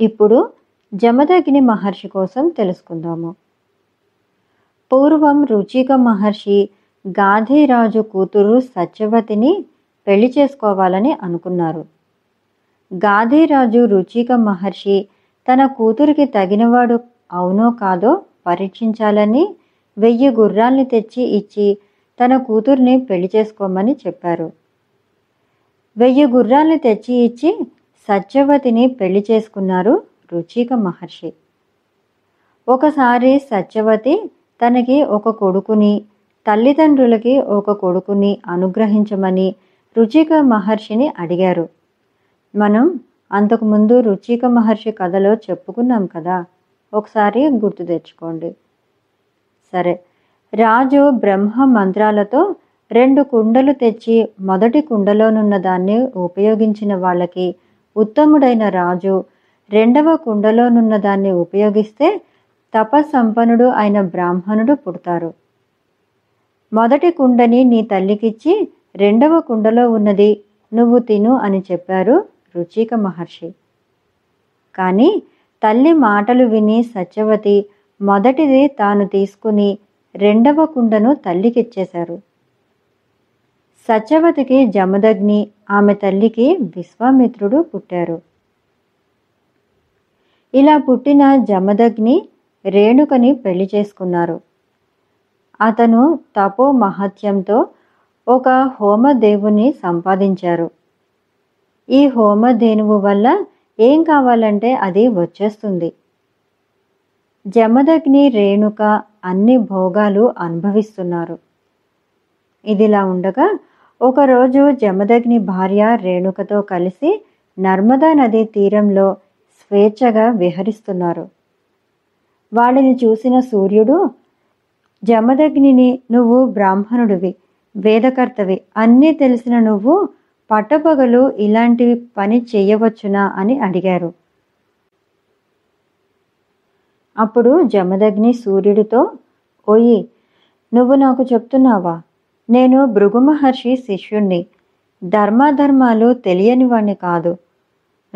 ఇప్పుడు జమదగ్ని మహర్షి కోసం తెలుసుకుందాము. పూర్వం రుచిక మహర్షి గాంధీరాజు కూతురు సత్యవతిని పెళ్ళి చేసుకోవాలని అనుకున్నారు. గాంధీరాజు రుచిక మహర్షి తన కూతురికి తగినవాడు అవునో కాదో పరీక్షించాలని వెయ్యి గుర్రాల్ని తెచ్చి ఇచ్చి తన కూతుర్ని పెళ్ళి చేసుకోమని చెప్పారు. వెయ్యి గుర్రాల్ని తెచ్చి ఇచ్చి సత్యవతిని పెళ్ళి చేసుకున్నారు రుచిక మహర్షి. ఒకసారి సత్యవతి తనకి ఒక కొడుకుని తల్లిదండ్రులకి ఒక కొడుకుని అనుగ్రహించమని రుచిక మహర్షిని అడిగారు. మనం అంతకుముందు రుచిక మహర్షి కథలో చెప్పుకున్నాం కదా ఒకసారి గుర్తు తెచ్చుకోండి. సరే రాజు బ్రహ్మ మంత్రాలతో రెండు కుండలు తెచ్చి మొదటి కుండలోనున్న దాన్ని ఉపయోగించిన వాళ్ళకి ఉత్తముడైన రాజు రెండవ కుండలోనున్న దాన్ని ఉపయోగిస్తే తపస్సంపన్నుడు అయిన బ్రాహ్మణుడు పుడతారు. మొదటి కుండని నీ తల్లికిచ్చి రెండవ కుండలో ఉన్నది నువ్వు తిను అని చెప్పారు రుచిక మహర్షి. కానీ తల్లి మాటలు విని సత్యవతి మొదటిది తాను తీసుకుని రెండవ కుండను తల్లికిచ్చేశారు. సత్యవతికి జమదగ్ని ఆమె తల్లికి విశ్వామిత్రుడు పుట్టారు. ఇలా పుట్టిన జమదగ్ని రేణుకని పెళ్ళి చేసుకున్నారు. అతను తపో మహత్యంతో ఒక హోమదేవుని సంపాదించారు. ఈ హోమధేనువు వల్ల ఏం కావాలంటే అది వచ్చేస్తుంది. జమదగ్ని రేణుక అన్ని భోగాలు అనుభవిస్తున్నారు. ఇదిలా ఉండగా ఒకరోజు జమదగ్ని భార్య రేణుకతో కలిసి నర్మదా నది తీరంలో స్వేచ్ఛగా విహరిస్తున్నారు. వాళ్ళని చూసిన సూర్యుడు జమదగ్నిని నువ్వు బ్రాహ్మణుడివి వేదకర్తవి అన్నీ తెలిసిన నువ్వు పట్టపగలు ఇలాంటి పని చేయవచ్చునా? అని అడిగారు. అప్పుడు జమదగ్ని సూర్యుడితో ఓయి నువ్వు నాకు చెప్తున్నావా? నేను భృగు మహర్షి శిష్యుణ్ణి. ధర్మాధర్మాలు తెలియనివాణ్ణి కాదు.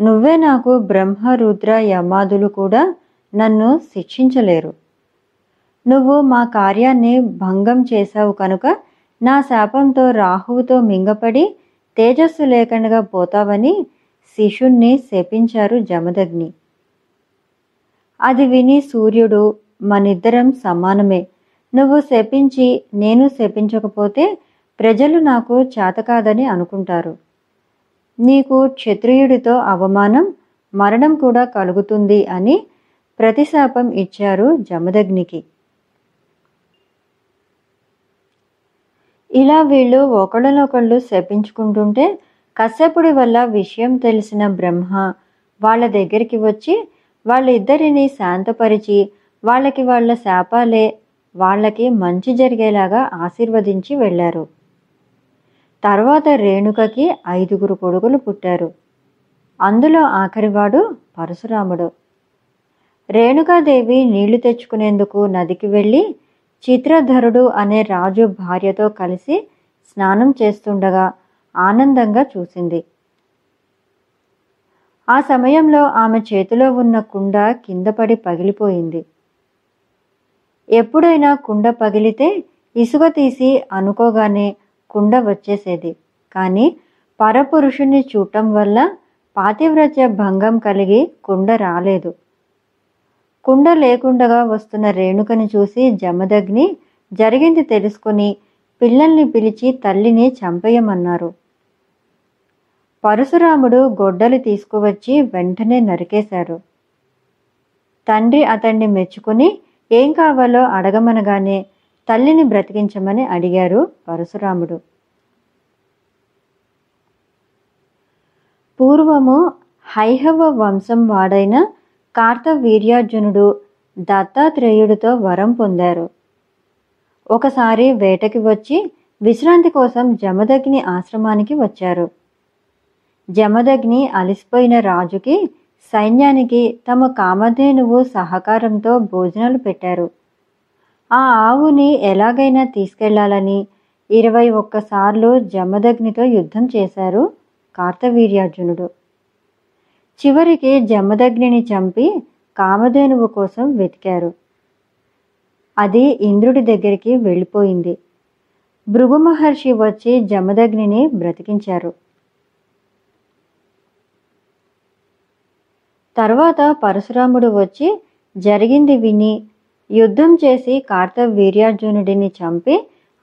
నువ్వే నాకు బ్రహ్మ రుద్ర యమాదులు కూడా నన్ను శిక్షించలేరు. నువ్వు మా కార్యాన్ని భంగం చేశావు కనుక నా శాపంతో రాహువుతో మింగపడి తేజస్సు లేకుండా పోతావని శిష్యుణ్ణి శపించారు జమదగ్ని. అది విని సూర్యుడు మనిద్దరం సమానమే. నువ్వు శపించి నేను శపించకపోతే ప్రజలు నాకు చేతకాదని అనుకుంటారు. నీకు క్షత్రియుడితో అవమానం మరణం కూడా కలుగుతుంది అని ప్రతిశాపం ఇచ్చారు జమదగ్నికి. ఇలా వీళ్ళు ఒకళ్ళనొకళ్ళు శపించుకుంటుంటే కశ్యపుడి వల్ల విషయం తెలిసిన బ్రహ్మ వాళ్ళ దగ్గరికి వచ్చి వాళ్ళిద్దరిని శాంతపరిచి వాళ్ళకి వాళ్ళ శాపాలే వాళ్ళకి మంచి జరిగేలాగా ఆశీర్వదించి వెళ్ళారు. తర్వాత రేణుకకి ఐదుగురు కొడుకులు పుట్టారు. అందులో ఆఖరివాడు పరశురాముడు. రేణుకాదేవి నీళ్ళు తెచ్చుకునేందుకు నదికి వెళ్ళి చిత్రధరుడు అనే రాజు భార్యతో కలిసి స్నానం చేస్తుండగా ఆనందంగా చూసింది. ఆ సమయంలో ఆమె చేతిలో ఉన్న కుండ కింద పడి పగిలిపోయింది. ఎప్పుడైనా కుండ పగిలితే ఇసుక తీసి అనుకోగానే కుండ వచ్చేసేది. కానీ పరపురుషుణ్ణి చూడటం వల్ల పాతివ్రత్య భంగం కలిగి కుండ రాలేదు. కుండ లేకుండగా వస్తున్న రేణుకని చూసి జమదగ్ని జరిగింది తెలుసుకుని పిల్లల్ని పిలిచి తల్లిని చంపేయమన్నారు. పరశురాముడు గొడ్డలు తీసుకువచ్చి వెంటనే నరికేశారు. తండ్రి అతన్ని మెచ్చుకుని ఏం కావాలో అడగమనగానే తల్లిని బ్రతికించమని అడిగారు పరశురాముడు. పూర్వము హైహవ వంశం వాడైన కార్తవీర్యార్జునుడు దత్తాత్రేయుడితో వరం పొందారు. ఒకసారి వేటకి వచ్చి విశ్రాంతి కోసం జమదగ్ని ఆశ్రమానికి వచ్చారు. జమదగ్ని అలసిపోయిన రాజుకి సైన్యానికి తమ కామధేనువు సహకారంతో భోజనాలు పెట్టారు. ఆ ఆవుని ఎలాగైనా తీసుకెళ్ళాలని ఇరవై ఒక్కసార్లు జమదగ్నితో యుద్ధం చేశారు కార్తవీర్యార్జునుడు. చివరికి జమదగ్నిని చంపి కామధేనువు కోసం వెతికారు. అది ఇంద్రుడి దగ్గరికి వెళ్ళిపోయింది. భృగు మహర్షి వచ్చి జమదగ్నిని బ్రతికించారు. తర్వాత పరశురాముడు వచ్చి జరిగింది విని యుద్ధం చేసి కార్తవీర్యార్జునుడిని చంపి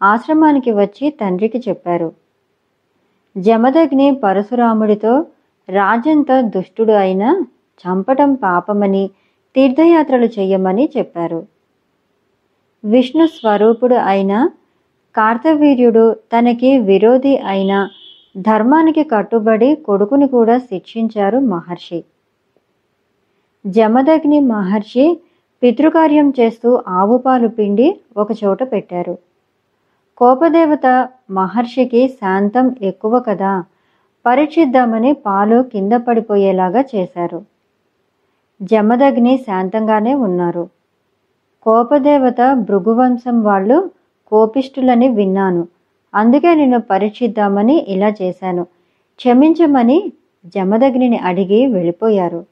ఆశ్రమానికి వచ్చి తండ్రికి చెప్పారు. జమదగ్ని పరశురాముడితో రాజంత దుష్టుడు అయినా చంపటం పాపమని తీర్థయాత్రలు చెయ్యమని చెప్పారు. విష్ణు స్వరూపుడు అయిన కార్తవీర్యుడు తనకి విరోధి అయిన ధర్మానికి కట్టుబడి కొడుకుని కూడా శిక్షించారు మహర్షి. జమదగ్ని మహర్షి పితృకార్యం చేస్తూ ఆవుపాలు పిండి ఒకచోట పెట్టారు. కోపదేవత మహర్షికి శాంతం ఎక్కువ కదా పరీక్షిద్దామని పాలు కింద పడిపోయేలాగా చేశారు. జమదగ్ని శాంతంగానే ఉన్నారు. కోపదేవత భృగువంశం వాళ్ళు కోపిష్ఠులని విన్నాను. అందుకే నేను పరీక్షిద్దామని ఇలా చేశాను. క్షమించమని జమదగ్నిని అడిగి వెళ్ళిపోయారు.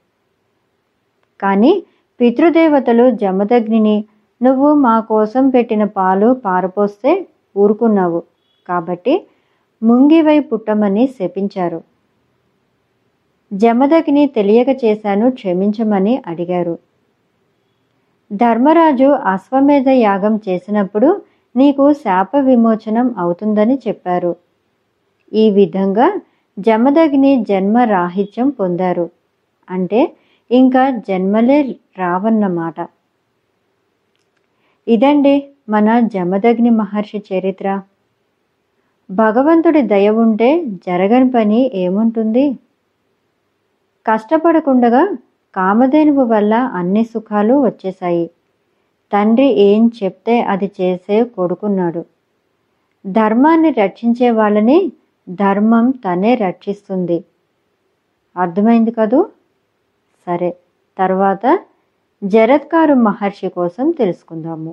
కానీ పితృదేవతలు జమదగ్నిని నువ్వు మా కోసం పెట్టిన పాలు పారపోస్తే ఊరుకున్నావు. కాబట్టి ముంగివై పుట్టమని శపించారు. జమదగ్ని తెలియక చేశాను క్షమించమని అడిగారు. ధర్మరాజు అశ్వమేధ యాగం చేసినప్పుడు నీకు శాప విమోచనం అవుతుందని చెప్పారు. ఈ విధంగా జమదగ్ని జన్మ రాహిత్యం పొందారు. అంటే ఇంకా జన్మలే రావన్నమాట. ఇదండి మన జమదగ్ని మహర్షి చరిత్ర. భగవంతుడి దయ ఉంటే జరగని పని ఏముంటుంది? కష్టపడకుండగా కామధేనువు వల్ల అన్ని సుఖాలు వచ్చేశాయి. తండ్రి ఏం చెప్తే అది చేసే కొడుకున్నాడు. ధర్మాన్ని రక్షించే వాళ్ళని ధర్మం తనే రక్షిస్తుంది. అర్థమైంది కదూ? సరే తర్వాత జరత్కారు మహర్షి కోసం తెలుసుకుందాము.